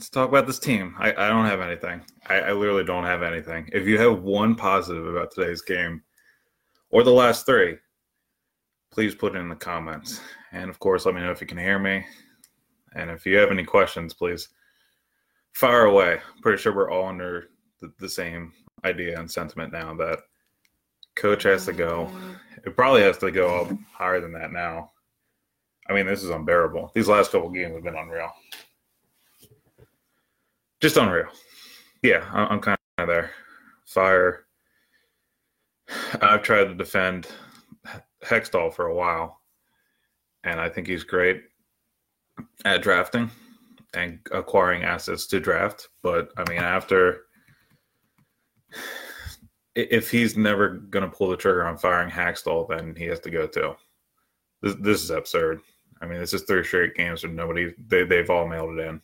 Let's talk about this team. I, I don't have anything. I, I literally don't have anything. If you have one positive about today's game or the last three, please put it in the comments. And of course, let me know if you can hear me. And if you have any questions, please fire away. Pretty sure we're all under the, the same idea and sentiment now that coach has to go. It probably has to go up higher than that now. I mean, this is unbearable. These last couple games have been unreal. Just unreal. Yeah, I'm kind of there. Fire. I've tried to defend Hextall for a while, and I think he's great at drafting and acquiring assets to draft. But I mean, after if he's never going to pull the trigger on firing Hakstol, then he has to go too. This, this is absurd. I mean, this is three straight games where nobody they they've all mailed it in.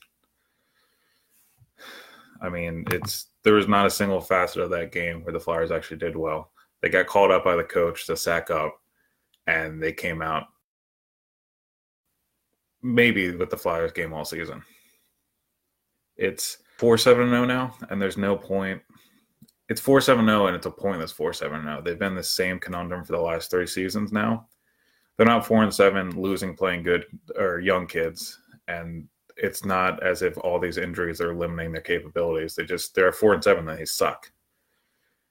I mean, it's there was not a single facet of that game where the Flyers actually did well. They got called up by the coach to sack up, and they came out maybe with the Flyers game all season. It's four seven zero now, and there's no point. It's four seven zero, and it's a pointless four seven zero. They've been the same conundrum for the last three seasons now. They're not four and seven, losing playing good or young kids, and it's not as if all these injuries are limiting their capabilities. They just they're four and seven, and they suck.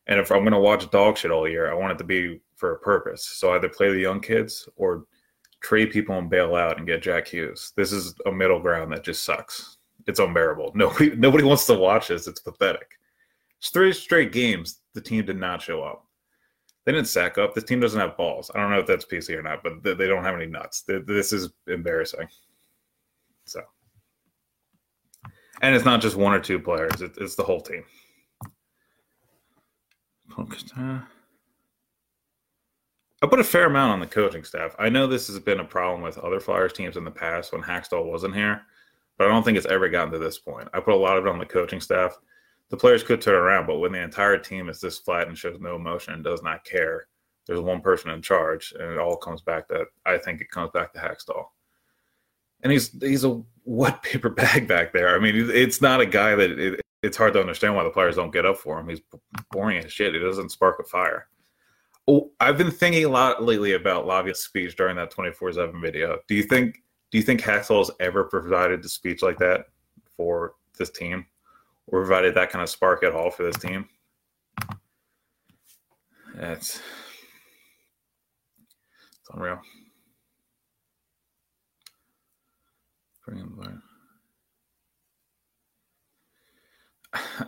And if I'm going to watch dog shit all year, I want it to be for a purpose. So either play the young kids or trade people and bail out and get Jack Hughes. This is a middle ground that just sucks. It's unbearable. Nobody nobody wants to watch this. It's pathetic. It's three straight games. The team did not show up. They didn't sack up. This team doesn't have balls. I don't know if that's PC or not, but they, they don't have any nuts. This is embarrassing. So, and it's not just one or two players. It, it's the whole team. Uh, I put a fair amount on the coaching staff. I know this has been a problem with other Flyers teams in the past when Hakstol wasn't here, but I don't think it's ever gotten to this point. I put a lot of it on the coaching staff. The players could turn around, but when the entire team is this flat and shows no emotion and does not care, there's one person in charge, and it all comes back to I think it comes back to Hakstol. And he's he's a wet paper bag back there. I mean, it's not a guy that it, it's hard to understand why the players don't get up for him. He's boring as shit. He doesn't spark a fire. Oh, I've been thinking a lot lately about Lavia's speech during that 24/7 video. Do you think do you think Hakstol's ever provided a speech like that for this team? Or provided that kind of spark at all for this team? It's it's unreal.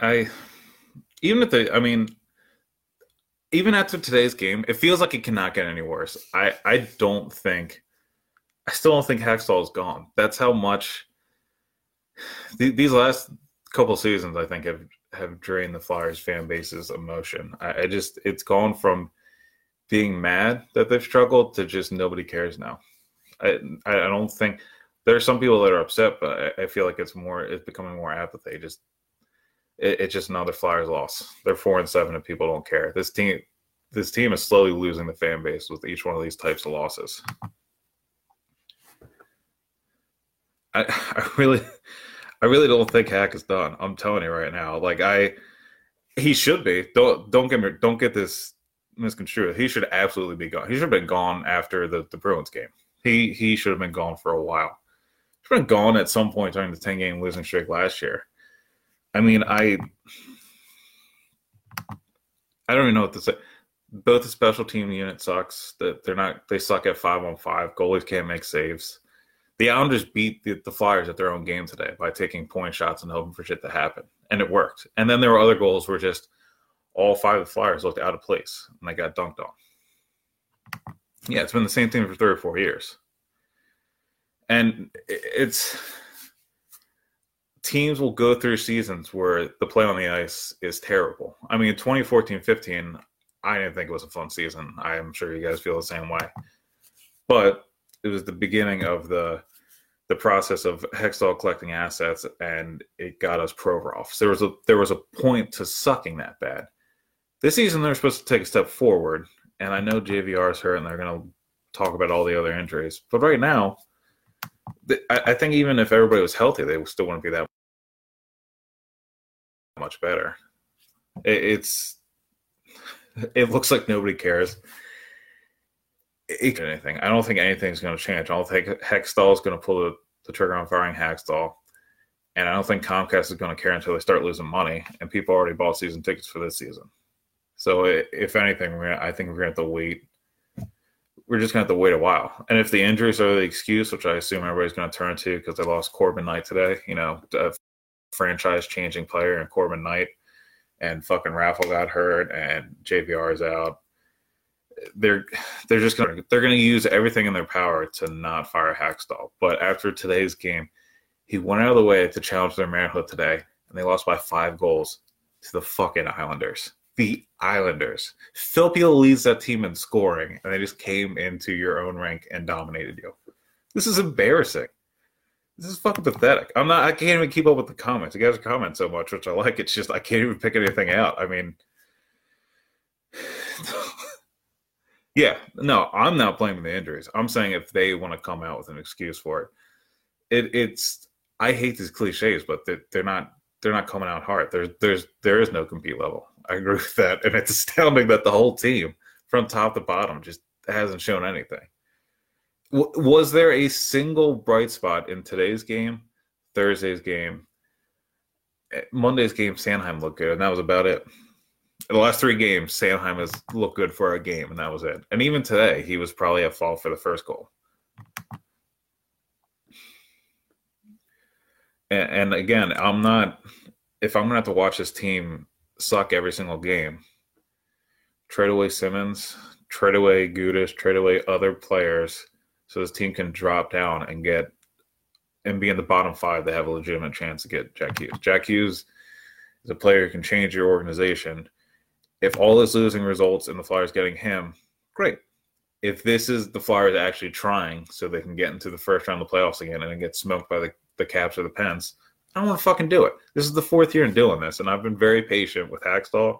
I even if they I mean even after today's game, it feels like it cannot get any worse. I I don't think I still don't think Hakstol is gone. That's how much th- these last couple seasons I think have have drained the Flyers fan base's emotion. I, I just it's gone from being mad that they've struggled to just nobody cares now. I I don't think there are some people that are upset, but I, I feel like it's more it's becoming more apathy. Just it, it's just another Flyers loss. They're four and seven, and people don't care. This team, this team is slowly losing the fan base with each one of these types of losses. I, I really, I really don't think Hack is done. I'm telling you right now. Like I, he should be. Don't don't get me. Don't get this misconstrued. He should absolutely be gone. He should have been gone after the the Bruins game. He he should have been gone for a while. Been gone at some point during the ten game losing streak last year. I mean, I I don't even know what to say. Both the special team unit sucks. That they're not they suck at five on five. Goalies can't make saves. The Islanders beat the, the Flyers at their own game today by taking point shots and hoping for shit to happen, and it worked. And then there were other goals where just all five of the Flyers looked out of place and they got dunked on. Yeah, it's been the same thing for three or four years, and it's teams will go through seasons where the play on the ice is terrible. I mean, 2014 15, I didn't think it was a fun season. I am sure you guys feel the same way. But it was the beginning of the the process of Hextall collecting assets, and it got us Provorov. So there was a there was a point to sucking that bad. This season they're supposed to take a step forward, and I know JVR is hurt, and they're going to talk about all the other injuries. But right now, I, think even if everybody was healthy, they still wouldn't be that much better. It, it's it looks like nobody cares. It, anything. I don't think anything's going to change. I don't think Hextall is going to pull the, the trigger on firing Hextall. And I don't think Comcast is going to care until they start losing money. And people already bought season tickets for this season. So if anything, I think we're going to have to wait. We're just to have to wait a while. And if the injuries are the excuse, which I assume everybody's to turn to because they lost Corban Knight today, you know, franchise changing player and Corban Knight and fucking Raffl got hurt and JVR is out. They're they're just gonna they're gonna use everything in their power to not fire Hakstol. But after today's game, he went out of the way to challenge their manhood today, and they lost by five goals to the fucking Islanders. The Islanders. Filppula leads that team in scoring, and they just came into your own rank and dominated you. This is embarrassing. This is fucking pathetic. I'm not. I can't even keep up with the comments. You guys comment so much, which I like. It's just I can't even pick anything out. I mean, yeah, no, I'm not blaming the injuries. I'm saying if they want to come out with an excuse for it, it it's. I hate these cliches, but they're, they're not. They're not coming out hard. There's there's there is no compete level. I agree with that, and it's astounding that the whole team, from top to bottom, just hasn't shown anything was there a single bright spot in today's game, Thursday's game, eh, Monday's game? Sanheim looked good, and that was about it. In the last three games, Sanheim has looked good for a game, and that was it. And even today, he was probably at fault for the first goal. And, and again, I'm not. If I'm gonna have to watch this team suck every single game, trade away Simmonds, trade away Gudas, trade away other players so this team can drop down and get and be in the bottom five. They have a legitimate chance to get Jack Hughes. Jack Hughes is a player who can change your organization. If all this losing results in the Flyers getting him, great. If this is the Flyers actually trying so they can get into the first round of the playoffs again and then get smoked by the, the Caps or the Pens, I don't want to fucking do it. This is the fourth year in doing this, and I've been very patient with Hakstol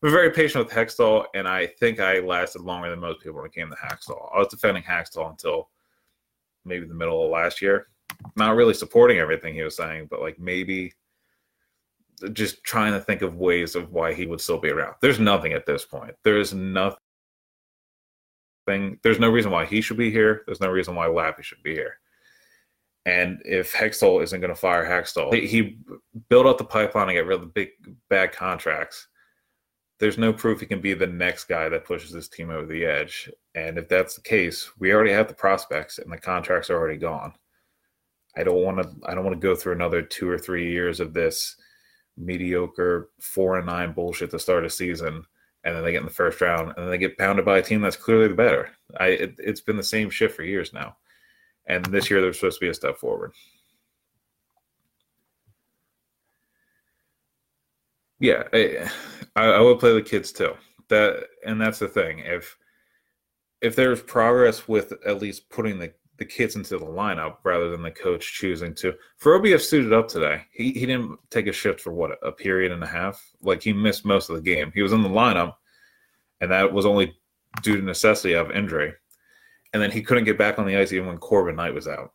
I've been very patient with Hextall, and I think I lasted longer than most people when it came to Hextall. I was defending Hextall until maybe the middle of last year. Not really supporting everything he was saying, but like maybe just trying to think of ways of why he would still be around. There's nothing at this point. There's nothing. There's no reason why he should be here. There's no reason why Lappy should be here. And if Hextall isn't going to fire Hextall, he, built up the pipeline and get rid of the big bad contracts there's no proof he can be the next guy that pushes this team over the edge. And if that's the case, we already have the prospects and the contracts are already gone. I don't want to I don't want to go through another two or three years of this mediocre four and nine bullshit to start a season and then they get in the first round and then they get pounded by a team that's clearly the better. I it, has been the same shit for years now. And this year there's supposed to be a step forward. Yeah, I, I play the kids too. That and that's the thing. If if there's progress with at least putting the, the kids into the lineup rather than the coach choosing to. Vorobiev suited up today. He he didn't take a shift for what a period and a half. Like he missed most of the game. He was in the lineup, and that was only due to necessity of injury. And then he couldn't get back on the ice even when Corban Knight was out.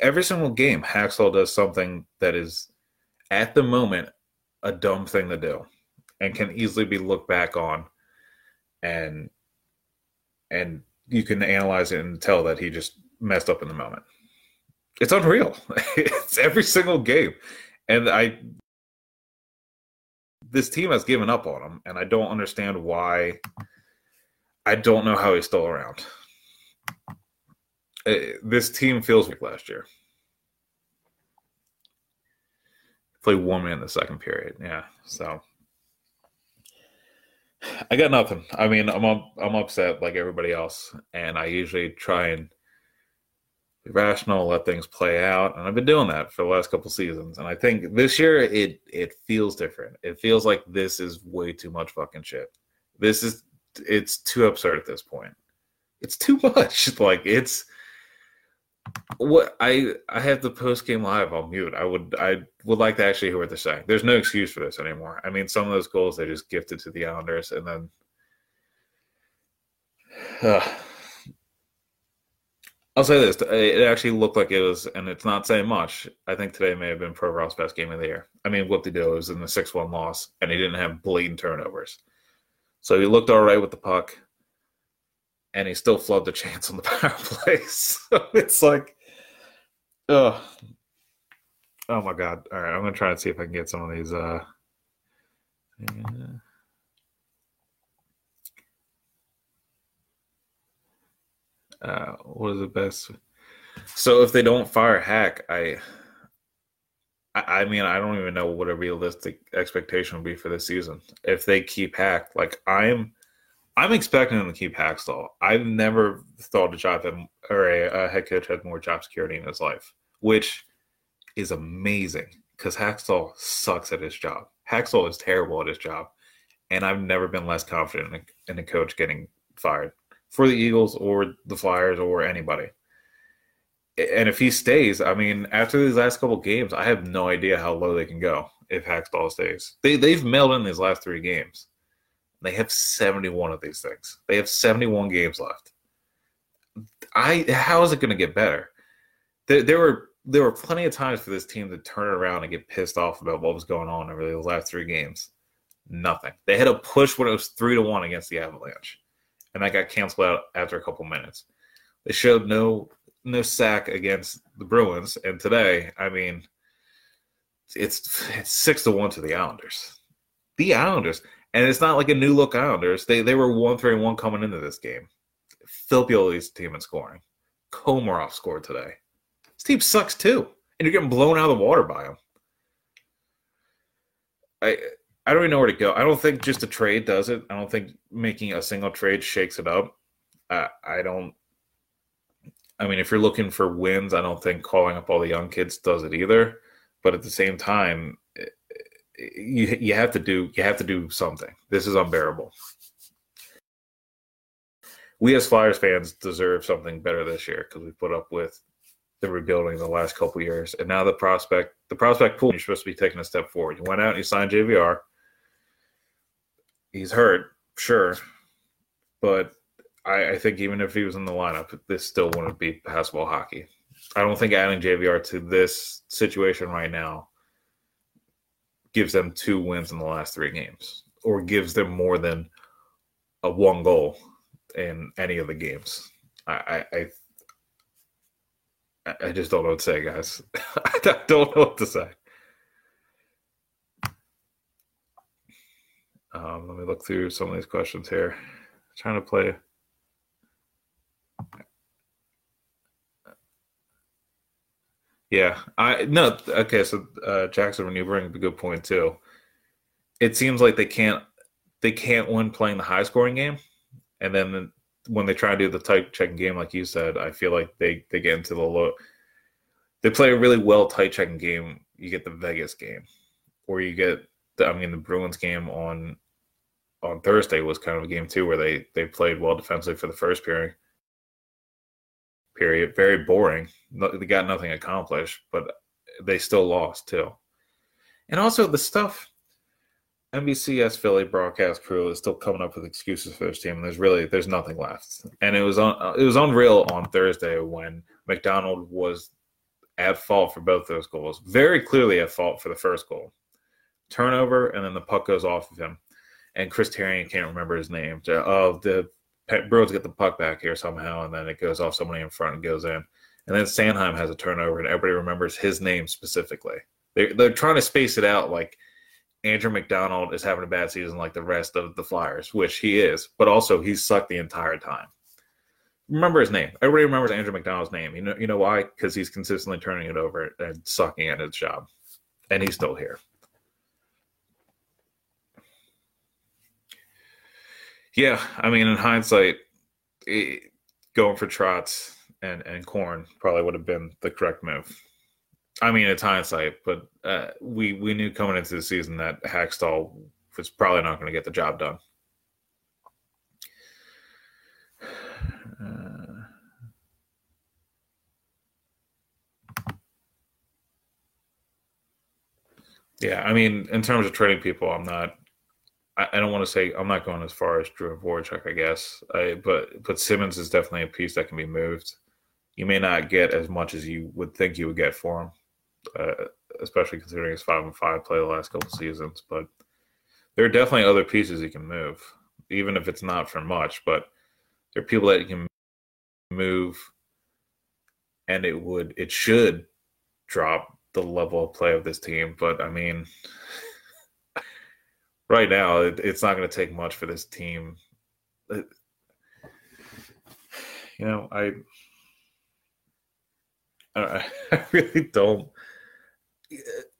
Every single game, Hakstol does something that is, at the moment, a dumb thing to do and can easily be looked back on and and you can analyze it and tell that he just messed up in the moment. It's unreal. it's every single game. And I this team has given up on him and I don't understand why I don't know how he's still around. Uh, this team feels like last year. Play one man in the second period. Yeah. So I got nothing. I mean, I'm up, I'm upset like everybody else, and I usually try and be rational, let things play out, and I've been doing that for the last couple seasons. And I think this year it it feels different. It feels like this is way too much fucking shit. This is it's too absurd at this point. It's too much. Like it's what I I have the post game live on mute. I would I would like to actually hear what they're saying. There's no excuse for this anymore. I mean, some of those goals they just gifted to the Islanders, and then uh, I'll say this: it actually looked like it was, and it's not saying much. I think today may have been Provorov's best game of the year. I mean, what they do was in the six-one loss, and he didn't have blatant turnovers, so he looked all right with the puck and he still flubbed the chance on the power play. So it's like, oh, oh my god! All right, I'm gonna try and see if I can get some of these. Uh, yeah. Uh, what is the best? So if they don't fire Hack, I, I, I mean, I don't even know what a realistic expectation would be for this season. If they keep Hack, like I'm I'm expecting them to keep Hakstol. I've never thought a job had, or a, a, head coach had more job security in his life, which is amazing because Hakstol sucks at his job. Hakstol is terrible at his job, and I've never been less confident in a, in a coach getting fired for the Eagles or the Flyers or anybody. And if he stays, I mean, after these last couple games, I have no idea how low they can go if Hakstol stays. They they've mailed in these last three games. They have 71 of these things. They have 71 games left. I how is it going to get better? There, there were there were plenty of times for this team to turn around and get pissed off about what was going on over the last three games. Nothing. They had a push when it was three to one against the Avalanche, and that got canceled out after a couple minutes. They showed no no sack against the Bruins, and today, I mean, it's it's six to one to the Islanders. The Islanders, and it's not like a new look Islanders. They they were one three and one coming into this game. Filppula's team in scoring. Komarov scored today. This team sucks too, and you're getting blown out of the water by them. I I don't even know where to go. I don't think just a trade does it. I don't think making a single trade shakes it up. I I don't. I mean, if you're looking for wins, I don't think calling up all the young kids does it either. But at the same time, you you have to do you have to do something. This is unbearable. We as Flyers fans deserve something better this year because we put up with the rebuilding the last couple years, and now the prospect the prospect pool you're supposed to be taking a step forward. You went out and you signed JVR. He's hurt, sure, but I, I think even if he was in the lineup, this still wouldn't be passable hockey. I don't think adding JVR to this situation right now gives them two wins in the last three games or gives them more than a one goal in any of the games. I I I, I just don't know what to say, guys. I don't know what to say. Um, let me look through some of these questions here. I'm trying to play Yeah, I no. Okay, so uh, Jackson, when you bring up a good point too, it seems like they can't they can't win playing the high scoring game, and then when they try to do the tight checking game, like you said, I feel like they they get into the low. They play a really well tight checking game. You get the Vegas game, or you get the, I mean the Bruins game on on Thursday was kind of a game too where they they played well defensively for the first period period. Very boring. They got nothing accomplished, but they still lost too. And also the stuff NBCS Philly broadcast crew is still coming up with excuses for this team. And there's really there's nothing left. And it was on uh, it was unreal on Thursday when MacDonald was at fault for both those goals. Very clearly at fault for the first goal. Turnover and then the puck goes off of him. And Chris Therien can't remember his name. Of the Bruins get the puck back here somehow, and then it goes off somebody in front and goes in. And then Sanheim has a turnover, and everybody remembers his name specifically. They're, they're trying to space it out like Andrew MacDonald is having a bad season like the rest of the Flyers, which he is, but also he's sucked the entire time. Remember his name. Everybody remembers Andrew MacDonald's name. You know, you know why? Because he's consistently turning it over and sucking at his job, and he's still here. Yeah, I mean, in hindsight, it, going for Trotz and and Corn probably would have been the correct move. I mean, it's hindsight, but uh, we we knew coming into the season that Hakstol was probably not going to get the job done. Uh, yeah, I mean, in terms of trading people, I'm not. I, I don't want to say I'm not going as far as Drew Voracek, I guess. I, but but Simmonds is definitely a piece that can be moved. You may not get as much as you would think you would get for him, uh, especially considering his five and five play the last couple seasons. But there are definitely other pieces he can move, even if it's not for much. But there are people that you can move, and it would it should drop the level of play of this team. But I mean, right now it, it's not going to take much for this team. It, you know, I, I I really don't.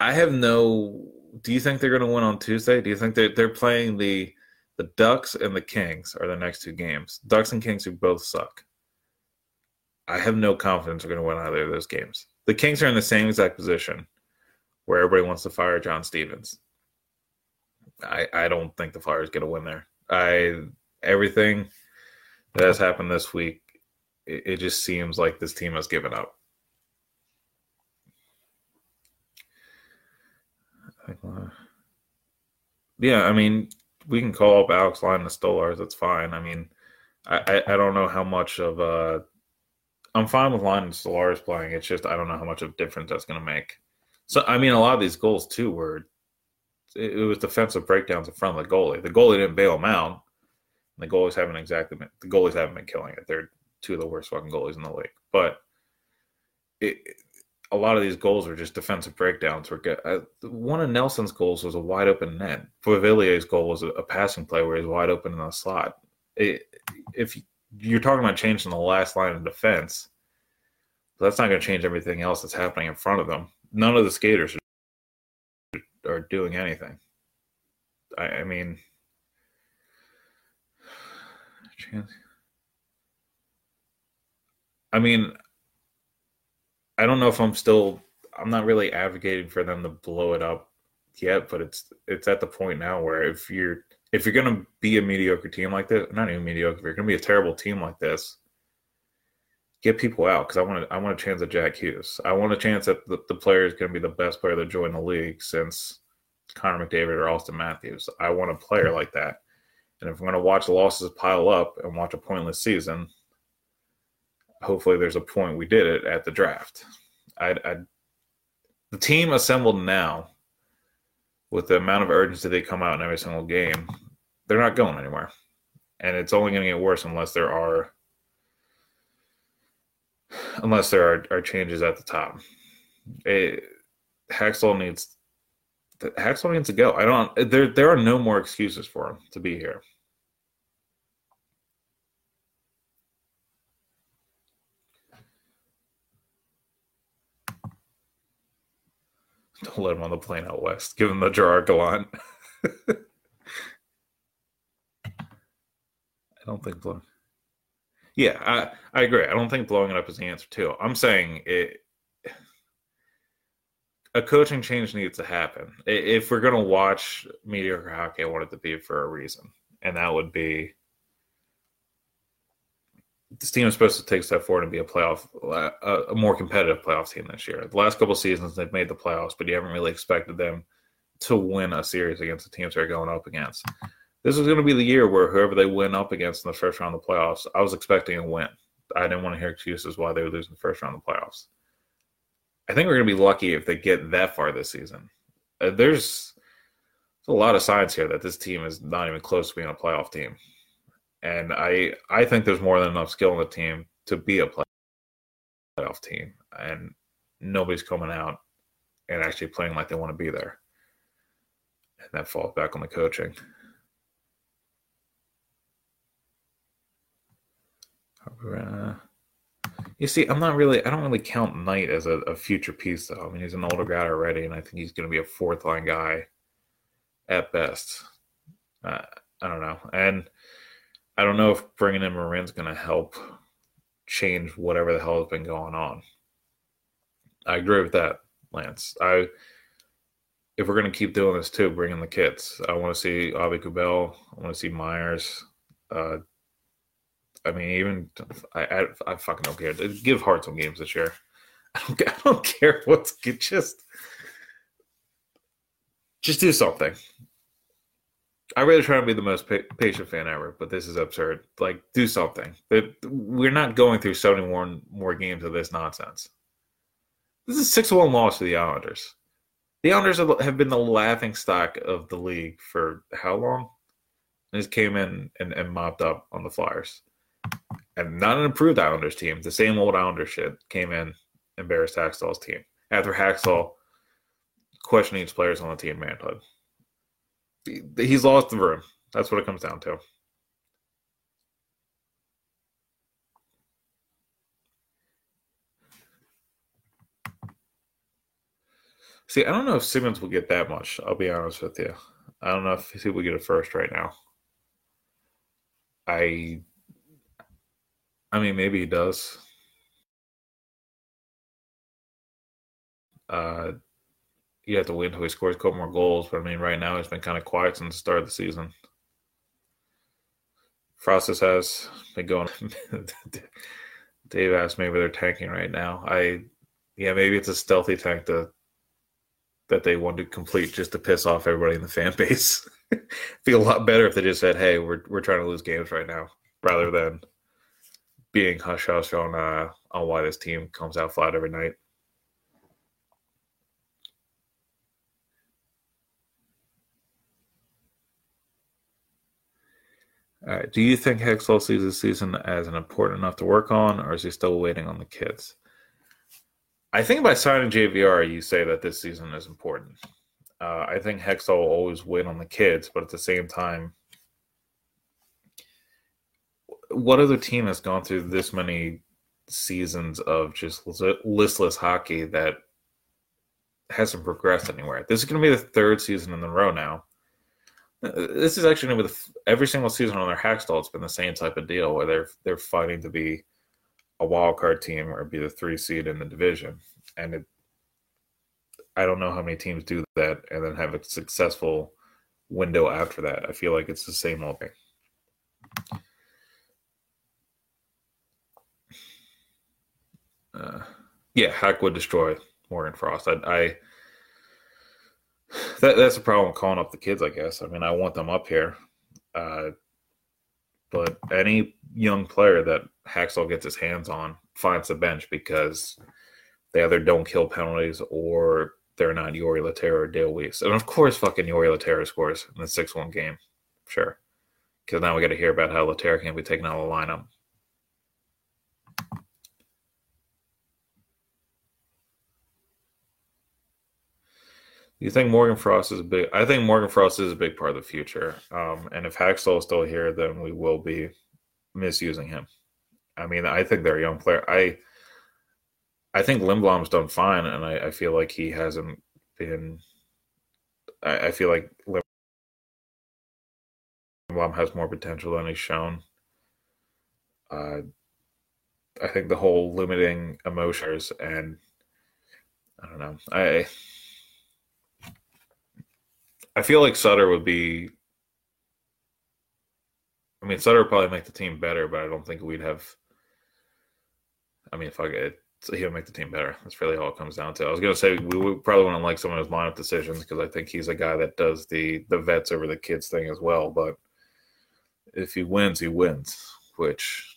I have no. Do you think they're going to win on Tuesday? Do you think they're they're playing the the Ducks and the Kings are the next two games? Ducks and Kings who both suck. I have no confidence they're going to win either of those games. The Kings are in the same exact position where everybody wants to fire John Stevens. I I don't think the Flyers going to win there. I everything that has happened this week, it, it just seems like this team has given up. Yeah, I mean, we can call up Alex Lyon and Stolarz. That's fine. I mean, I, I, I don't know how much of uh I'm fine with Lyon and Stolarz playing. It's just I don't know how much of difference that's going to make. So I mean, a lot of these goals too were it, it was defensive breakdowns in front of the goalie. The goalie didn't bail him out. The goalies haven't exactly been, the goalies haven't been killing it. They're two of the worst fucking goalies in the league. But it, a lot of these goals are just defensive breakdowns. Were good. Uh, one of Nelson's goals was a wide open net. Beauvillier's goal was a, a passing play where he's wide open in the slot. It, if you're talking about changing the last line of defense, that's not going to change everything else that's happening in front of them. None of the skaters are, doing anything. I, I mean, I mean, I don't know if I'm still. I'm not really advocating for them to blow it up yet, but it's it's at the point now where if you're if you're gonna be a mediocre team like this, not even mediocre, if you're gonna be a terrible team like this, get people out because I want to. I want a chance at Jack Hughes. I want a chance that the, the player is going to be the best player to join the league since Connor McDavid or Auston Matthews. I want a player like that. And if I'm going to watch losses pile up and watch a pointless season, hopefully there's a point we did it at the draft. I, I the team assembled now with the amount of urgency they come out in every single game, they're not going anywhere. And it's only going to get worse unless there are unless there are, are changes at the top. It, Hakstol needs Hakstol needs to go. I don't. There there are no more excuses for him to be here. Don't let him on the plane out west. Give him the Gerard Gallant. I don't think blowing. Yeah, I, I agree. I don't think blowing it up is the answer too. I'm saying it. A coaching change needs to happen. If we're going to watch mediocre hockey, I want it to be for a reason, and that would be this team is supposed to take a step forward and be a playoff, a, more competitive playoff team this year. The last couple seasons they've made the playoffs, but you haven't really expected them to win a series against the teams they're going up against. This is going to be the year where whoever they win up against in the first round of the playoffs, I was expecting a win. I didn't want to hear excuses why they were losing the first round of the playoffs. I think we're going to be lucky if they get that far this season. Uh, there's, there's a lot of signs here that this team is not even close to being a playoff team and I I think there's more than enough skill in the team to be a playoff team, and nobody's coming out and actually playing like they want to be there, and that falls back on the coaching. You see, I'm not really. I don't really count Knight as a, a, future piece, though. I mean, he's an older guy already, and I think he's going to be a fourth line guy at best. Uh, I don't know, and I don't know if bringing in Marin's going to help change whatever the hell has been going on. I agree with that, Lance. I if we're gonna keep doing this too, bringing the kids. I want to see Aube-Kubel. I want to see Myers. Uh, I mean, even I, I, I fucking don't care. Give Hart some games this year. I don't, I don't care what's just just do something. I really try to be the most patient fan ever, but this is absurd. Like, do something. We're not going through 71 more games of this nonsense. This is 6 1 loss to the Islanders. The Islanders have been the laughing stock of the league for how long? And just came in and, and mopped up on the Flyers. And not an improved Islanders team. The same old Islanders shit came in, embarrassed Hakstol's team. After Hakstol questioning his players on the team manhood he's lost the room. That's what it comes down to. See, I don't know if Simmonds will get that much. I'll be honest with you. I don't know if he will get a first right now. I, I mean, maybe he does. Uh, you have to wait until he scores a couple more goals. But I mean, right now he's been kind of quiet since the start of the season. Frostis has been going. Dave asked maybe they're tanking right now. I, yeah, maybe it's a stealthy tank to, that they want to complete just to piss off everybody in the fan base. Feel a lot better if they just said, "Hey, we're we're trying to lose games right now," rather than being hush hush on uh, on why this team comes out flat every night. All right. Do you think Hextall sees this season as an important enough to work on, or is he still waiting on the kids? I think by signing JVR, you say that this season is important. Uh, I think Hextall will always wait on the kids, but at the same time, what other team has gone through this many seasons of just listless hockey that hasn't progressed anywhere? This is going to be the third season in a row now uh, this is actually every single season on their Hakstol, it's been the same type of deal where they're they're fighting to be a wild card team or be the three seed in the division. And it, I don't know how many teams do that and then have a successful window after that. I feel like it's the same old thing. Yeah, Hack would destroy Morgan Frost. I, I that, that's the problem calling up the kids, I guess. I mean, I want them up here. Uh, but any young player that Hakstol gets his hands on finds the bench because they either don't kill penalties or they're not Jori Lehtera or Dale Weise. And of course, fucking Jori Lehtera scores in the 6 1 game. Sure. Because now we got to hear about how Lehtera can't be taken out of the lineup. You think Morgan Frost is a big? I think Morgan Frost is a big part of the future. Um, and if Hakstol is still here, then we will be misusing him. I mean, I think they're a young player. I I think Lindblom's done fine, and I, I feel like he hasn't been. I, I feel like Lindblom has more potential than he's shown. Uh, I think the whole limiting emotions and I don't know. I I feel like Sutter would be. I mean, Sutter would probably make the team better, but I don't think we'd have. I mean, fuck it, he'll make the team better. That's really all it comes down to. I was gonna say we probably want to like some of his lineup decisions because I think he's a guy that does the the vets over the kids thing as well. But if he wins, he wins, which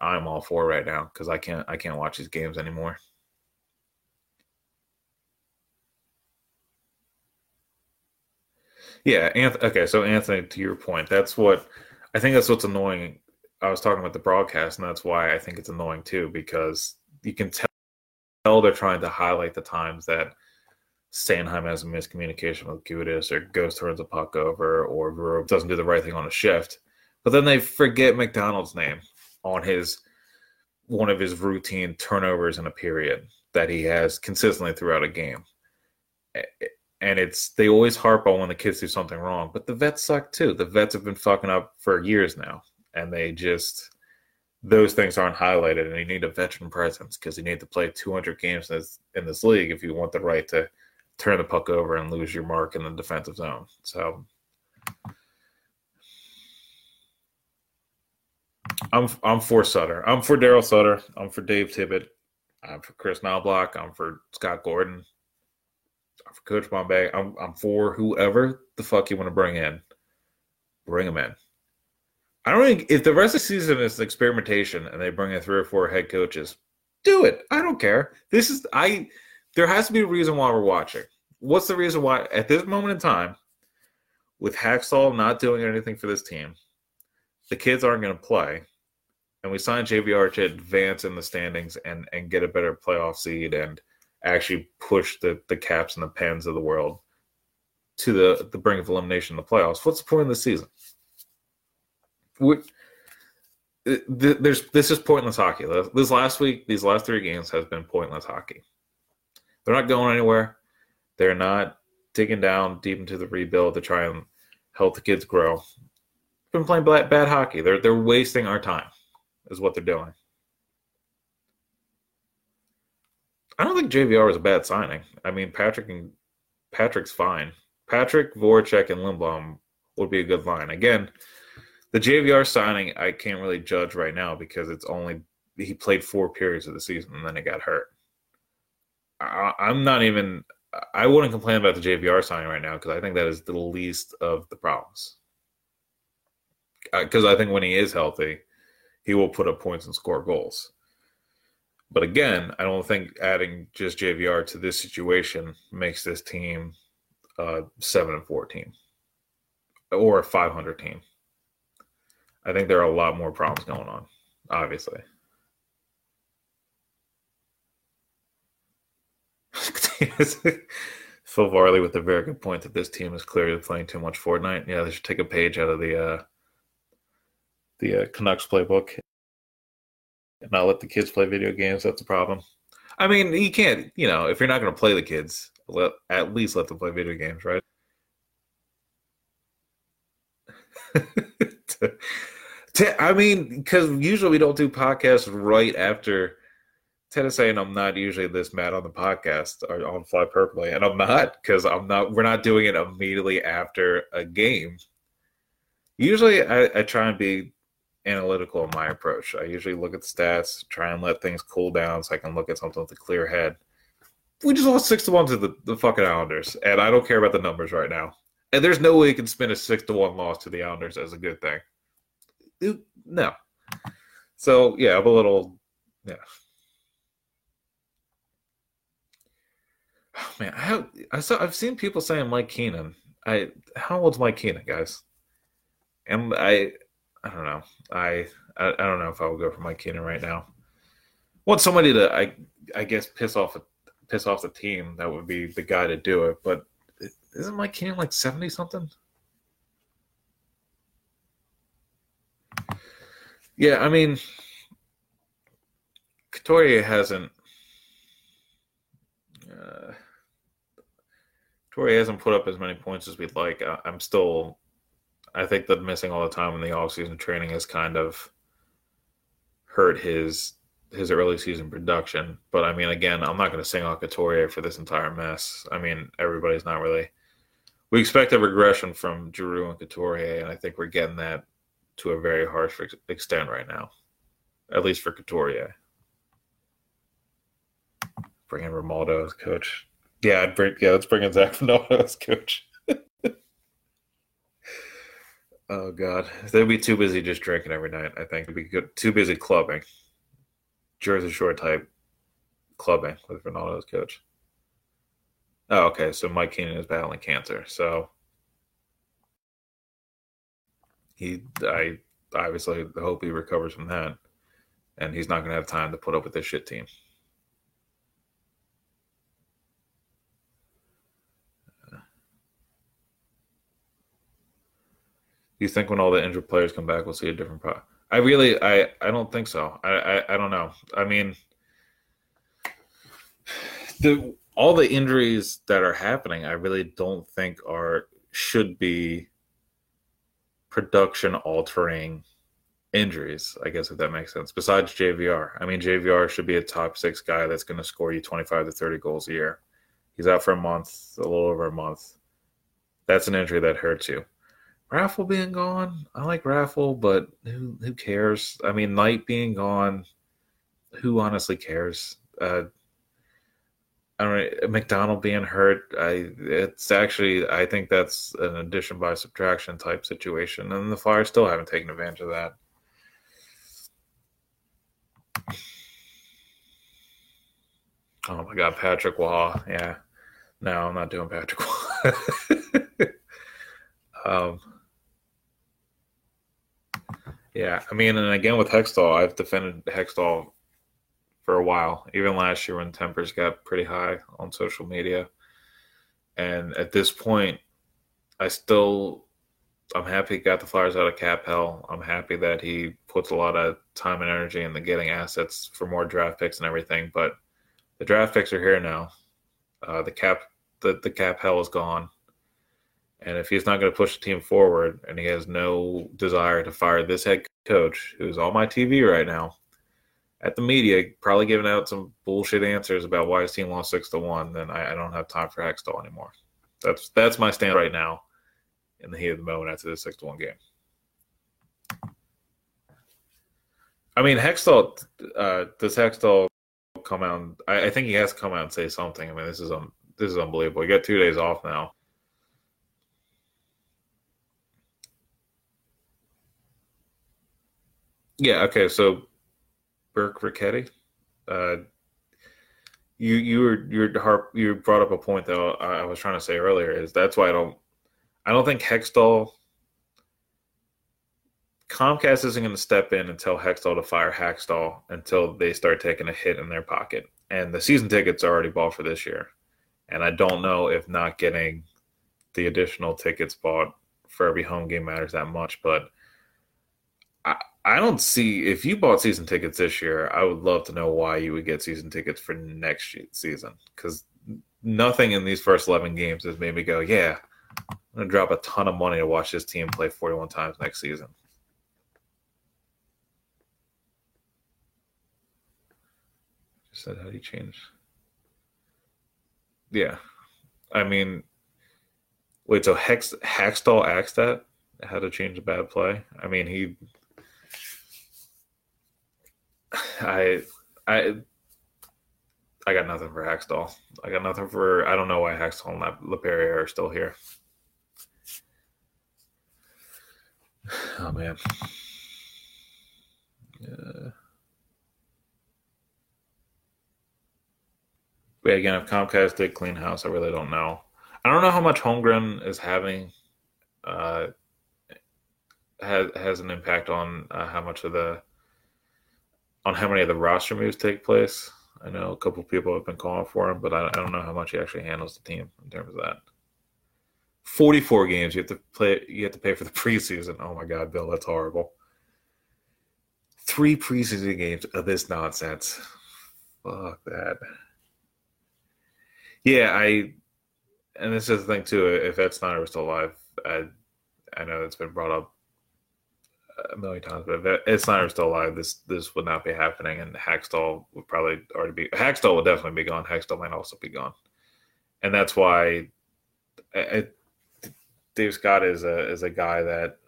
I'm all for right now because I can't I can't watch these games anymore. Yeah, Anth- okay. So Anthony, to your point, that's what I think. That's what's annoying. I was talking about the broadcast, and that's why I think it's annoying too, because you can tell they're trying to highlight the times that Sanheim has a miscommunication with Gudas, or Ghost turns a puck over, or doesn't do the right thing on a shift, but then they forget MacDonald's name on his one of his routine turnovers in a period that he has consistently throughout a game and it's they always harp on when the kids do something wrong, but the vets suck too. The vets have been fucking up for years now, and they just those things aren't highlighted, and you need a veteran presence because you need to play 200 games in this, in this league if you want the right to turn the puck over and lose your mark in the defensive zone. So I'm I'm for Sutter. I'm for Daryl Sutter. I'm for Dave Tippett. I'm for Kris Knoblauch. I'm for Scott Gordon. Coach Bombay. I'm I'm for whoever the fuck you want to bring in. Bring them in. I don't think if the rest of the season is experimentation and they bring in three or four head coaches, do it. I don't care. This is I. There has to be a reason why we're watching. What's the reason why at this moment in time, with Hacksaw not doing anything for this team, the kids aren't going to play, and we signed JVR to advance in the standings and and get a better playoff seed and actually push the the caps and the pens of the world to the the brink of elimination in the playoffs. What's the point of the season? We, there's this is pointless hockey. This last week, these last three games has been pointless hockey. They're not going anywhere. They're not digging down deep into the rebuild to try and help the kids grow been playing bad, bad hockey. They're they're wasting our time, is what they're doing. I don't think JVR is a bad signing. I mean, Patrick and Patrick's fine. Patrick, Voracek, and Lindblom would be a good line. Again, the JVR signing I can't really judge right now because it's only he played four periods of the season and then he got hurt. I, I'm not even. I wouldn't complain about the JVR signing right now because I think that is the least of the problems uh, because I think when he is healthy, he will put up points and score goals. But again, I don't think adding just JVR to this situation makes this team a seven and fourteen or a five hundred team. I think there are a lot more problems going on, obviously. Phil Varley with a very good point that this team is clearly playing too much Fortnite. Yeah, they should take a page out of the uh, the uh, Canucks playbook and not let the kids play video games. That's a problem. I mean, you can't, you know, if you're not going to play the kids, let, at least let them play video games, right? I mean, because usually we don't do podcasts right after is saying I'm not usually this mad on the podcast or on Fly Purpley, and I'm not because I'm not. We're not doing it immediately after a game. Usually, I, I try and be analytical in my approach. I usually look at stats, try and let things cool down so I can look at something with a clear head. We just lost six to one to the, the fucking Islanders, and I don't care about the numbers right now. And there's no way you can spin a six to one loss to the Islanders as a good thing. No. So yeah, I'm a little yeah. Oh, man, I have I saw I've seen people saying Mike Keenan. I how old's Mike Keenan, guys? And I I don't know. I, I, I don't know if I would go for Mike Keenan right now. Want somebody to I I guess piss off piss off the team. That would be the guy to do it. But isn't Mike Keenan like seventy something? Yeah, I mean, Couturier hasn't. Uh, hasn't put up as many points as we'd like. I, I'm still I think that missing all the time in the offseason training has kind of hurt his his early season production. But I mean, again, I'm not going to sing out Couturier for this entire mess. I mean, everybody's not really. We expect a regression from Giroux and Couturier, and I think we're getting that to a very harsh extent right now, at least for Couturier. Bring in Rinaldo as coach. Yeah, I'd bring. Yeah, let's bring in Zac Rinaldo as coach. Oh God, they'd be too busy just drinking every night. I think they'd be too busy clubbing, Jersey Shore type clubbing with Rinaldo's coach. Oh, okay. So Mike Keenan is battling cancer. So he, I obviously hope he recovers from that, and he's not going to have time to put up with this shit team. You think when all the injured players come back, we'll see a different pro? I really, I, I don't think so. I, I, I don't know. I mean, the all the injuries that are happening, I really don't think are should be production altering injuries, I guess if that makes sense. Besides JVR, I mean JVR should be a top six guy that's going to score you 25 to 30 goals a year. He's out for a month, a little over a month. That's an injury that hurts you. Raffl being gone, I like Raffl, but who who cares? I mean, Knight being gone, who honestly cares? Uh, I don't know, MacDonald being hurt. I it's actually I think that's an addition by subtraction type situation, and the Flyers still haven't taken advantage of that. Oh my God, Patrick Waugh. Yeah, no, I'm not doing Patrick Waugh. um, yeah, I mean, and again with Hextall, I've defended Hextall for a while, even last year when tempers got pretty high on social media. And at this point, I still, I'm happy he got the Flyers out of cap hell. I'm happy that he puts a lot of time and energy into getting assets for more draft picks and everything. But the draft picks are here now. Uh, the cap, the, the cap hell is gone. And if he's not going to push the team forward and he has no desire to fire this head coach, who's on my TV right now, at the media, probably giving out some bullshit answers about why his team lost six to one, then I, I don't have time for Hextall anymore. That's that's my stand right now in the heat of the moment after the six to one game. I mean, Hextall uh, does Hextall come out? And, I, I, think he has to come out and say something. I mean, this is um, this is unbelievable. He got two days off now. Yeah. Okay. So Burke Ricketty. Uh, you you were you harp you brought up a point that I was trying to say earlier is that's why I don't I don't think Hextall Comcast isn't going to step in and tell Hextall to fire Hakstol until they start taking a hit in their pocket. And the season tickets are already bought for this year. And I don't know if not getting the additional tickets bought for every home game matters that much, but I don't see if you bought season tickets this year. I would love to know why you would get season tickets for next season because nothing in these first eleven games has made me go, "Yeah, I'm gonna drop a ton of money to watch this team play 41 times next season." Just said how do you change? Yeah, I mean, wait. So Hex Hextall asked that how to change a bad play. I mean, he I I I got nothing for Hextall. I got nothing for. I don't know why Hextall and LaPerriere are still here. Oh man. Yeah. But again, if Comcast did clean house, I really don't know. I don't know how much Holmgren is having. Uh, has has an impact on uh, how much of the on how many of the roster moves take place. I know a couple people have been calling for him, but I, I don't know how much he actually handles the team in terms of that. Forty-four games you have to play. You have to pay for the preseason. Oh my God, Bill, that's horrible. Three preseason games of this nonsense. Fuck that. Yeah, I. And this is the thing too. If Ed Snider was still alive, I, I know it's been brought up a million times, but if Ed Snider's still alive, this this would not be happening, and Hakstol would probably already be. Hakstol would definitely be gone. Hakstol might also be gone, and that's why I, I, Dave Scott is a is a guy that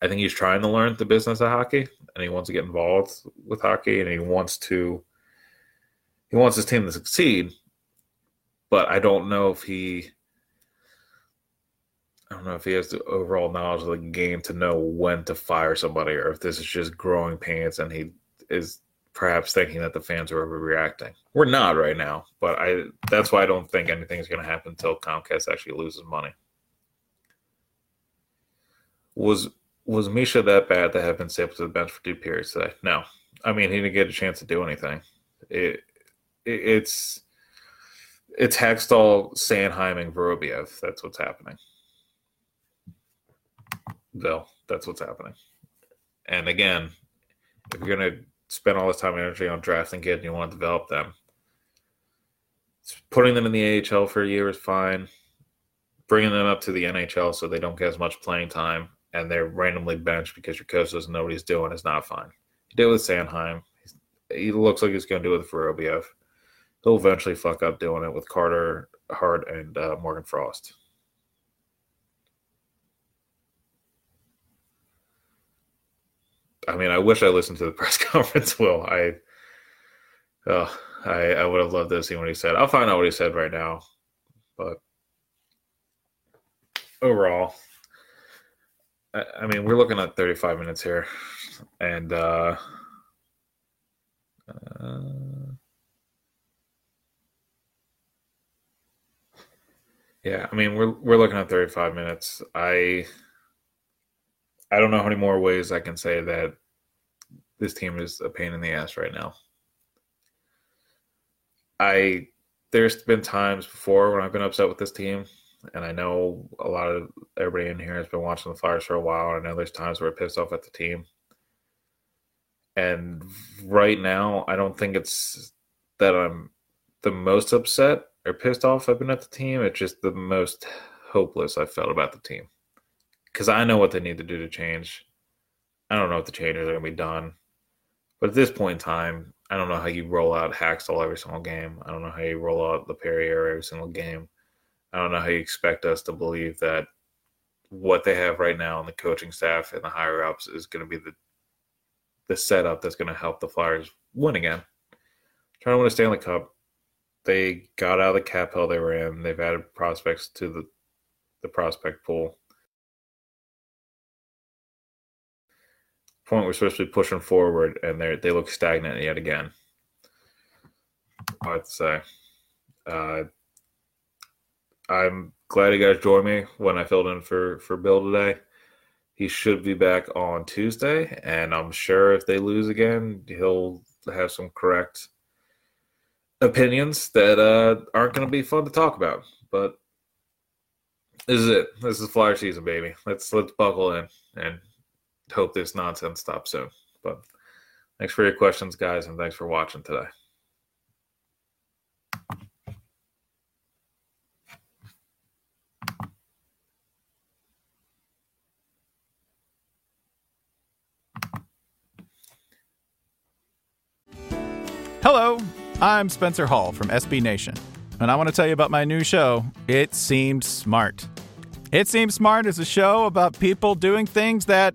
I think he's trying to learn the business of hockey, and he wants to get involved with hockey, and he wants to he wants his team to succeed. But I don't know if he I don't know if he has the overall knowledge of the game to know when to fire somebody, or if this is just growing pains and he is perhaps thinking that the fans are overreacting. We're not right now, but I that's why I don't think anything's going to happen until Comcast actually loses money. Was was Misha that bad to have been stapled to the bench for two periods today? No, I mean he didn't get a chance to do anything. It, it it's it's Hextall, Sanheim, and Vorobiev. That's what's happening. Bill. That's what's happening. And again, if you're going to spend all this time and energy on drafting kids and you want to develop them, putting them in the AHL for a year is fine. Bringing them up to the NHL so they don't get as much playing time and they're randomly benched because your coach doesn't know what he's doing is not fine. He did it with Sanheim. He looks like he's going to do it with Vorobiev. He'll eventually fuck up doing it with Carter Hart and uh, Morgan Frost. I mean, I wish I listened to the press conference. Will I? Oh, I I would have loved to see what he said. I'll find out what he said right now, but overall, I, I mean, we're looking at 35 minutes here, and uh, uh, yeah, I mean, we're we're looking at 35 minutes. I I don't know how many more ways I can say that this team is a pain in the ass right now. I there's been times before when I've been upset with this team, and I know a lot of everybody in here has been watching the Flyers for a while. And I know there's times where I'm pissed off at the team, and right now I don't think it's that I'm the most upset or pissed off I've been at the team. It's just the most hopeless I felt about the team because I know what they need to do to change. I don't know if the changes are going to be done, but at this point in time, I don't know how you roll out Hakstol every single game. I don't know how you roll out Laperriere every single game. I don't know how you expect us to believe that what they have right now in the coaching staff and the higher ups is going to be the the setup that's going to help the Flyers win again. Trying to win a Stanley Cup. They got out of the cap hell they were in. They've added prospects to the the prospect pool. Point we're supposed to be pushing forward, and they they look stagnant yet again. I'd say. Uh, I'm glad you guys joined me when I filled in for for Bill today. He should be back on Tuesday, and I'm sure if they lose again, he'll have some correct opinions that uh, aren't going to be fun to talk about. But this is it. This is flyer season, baby. Let's let's buckle in and hope this nonsense stops soon. But thanks for your questions, guys, and thanks for watching today. Hello, I'm Spencer Hall from SB Nation, and I want to tell you about my new show, It Seemed Smart. It Seems Smart is a show about people doing things that,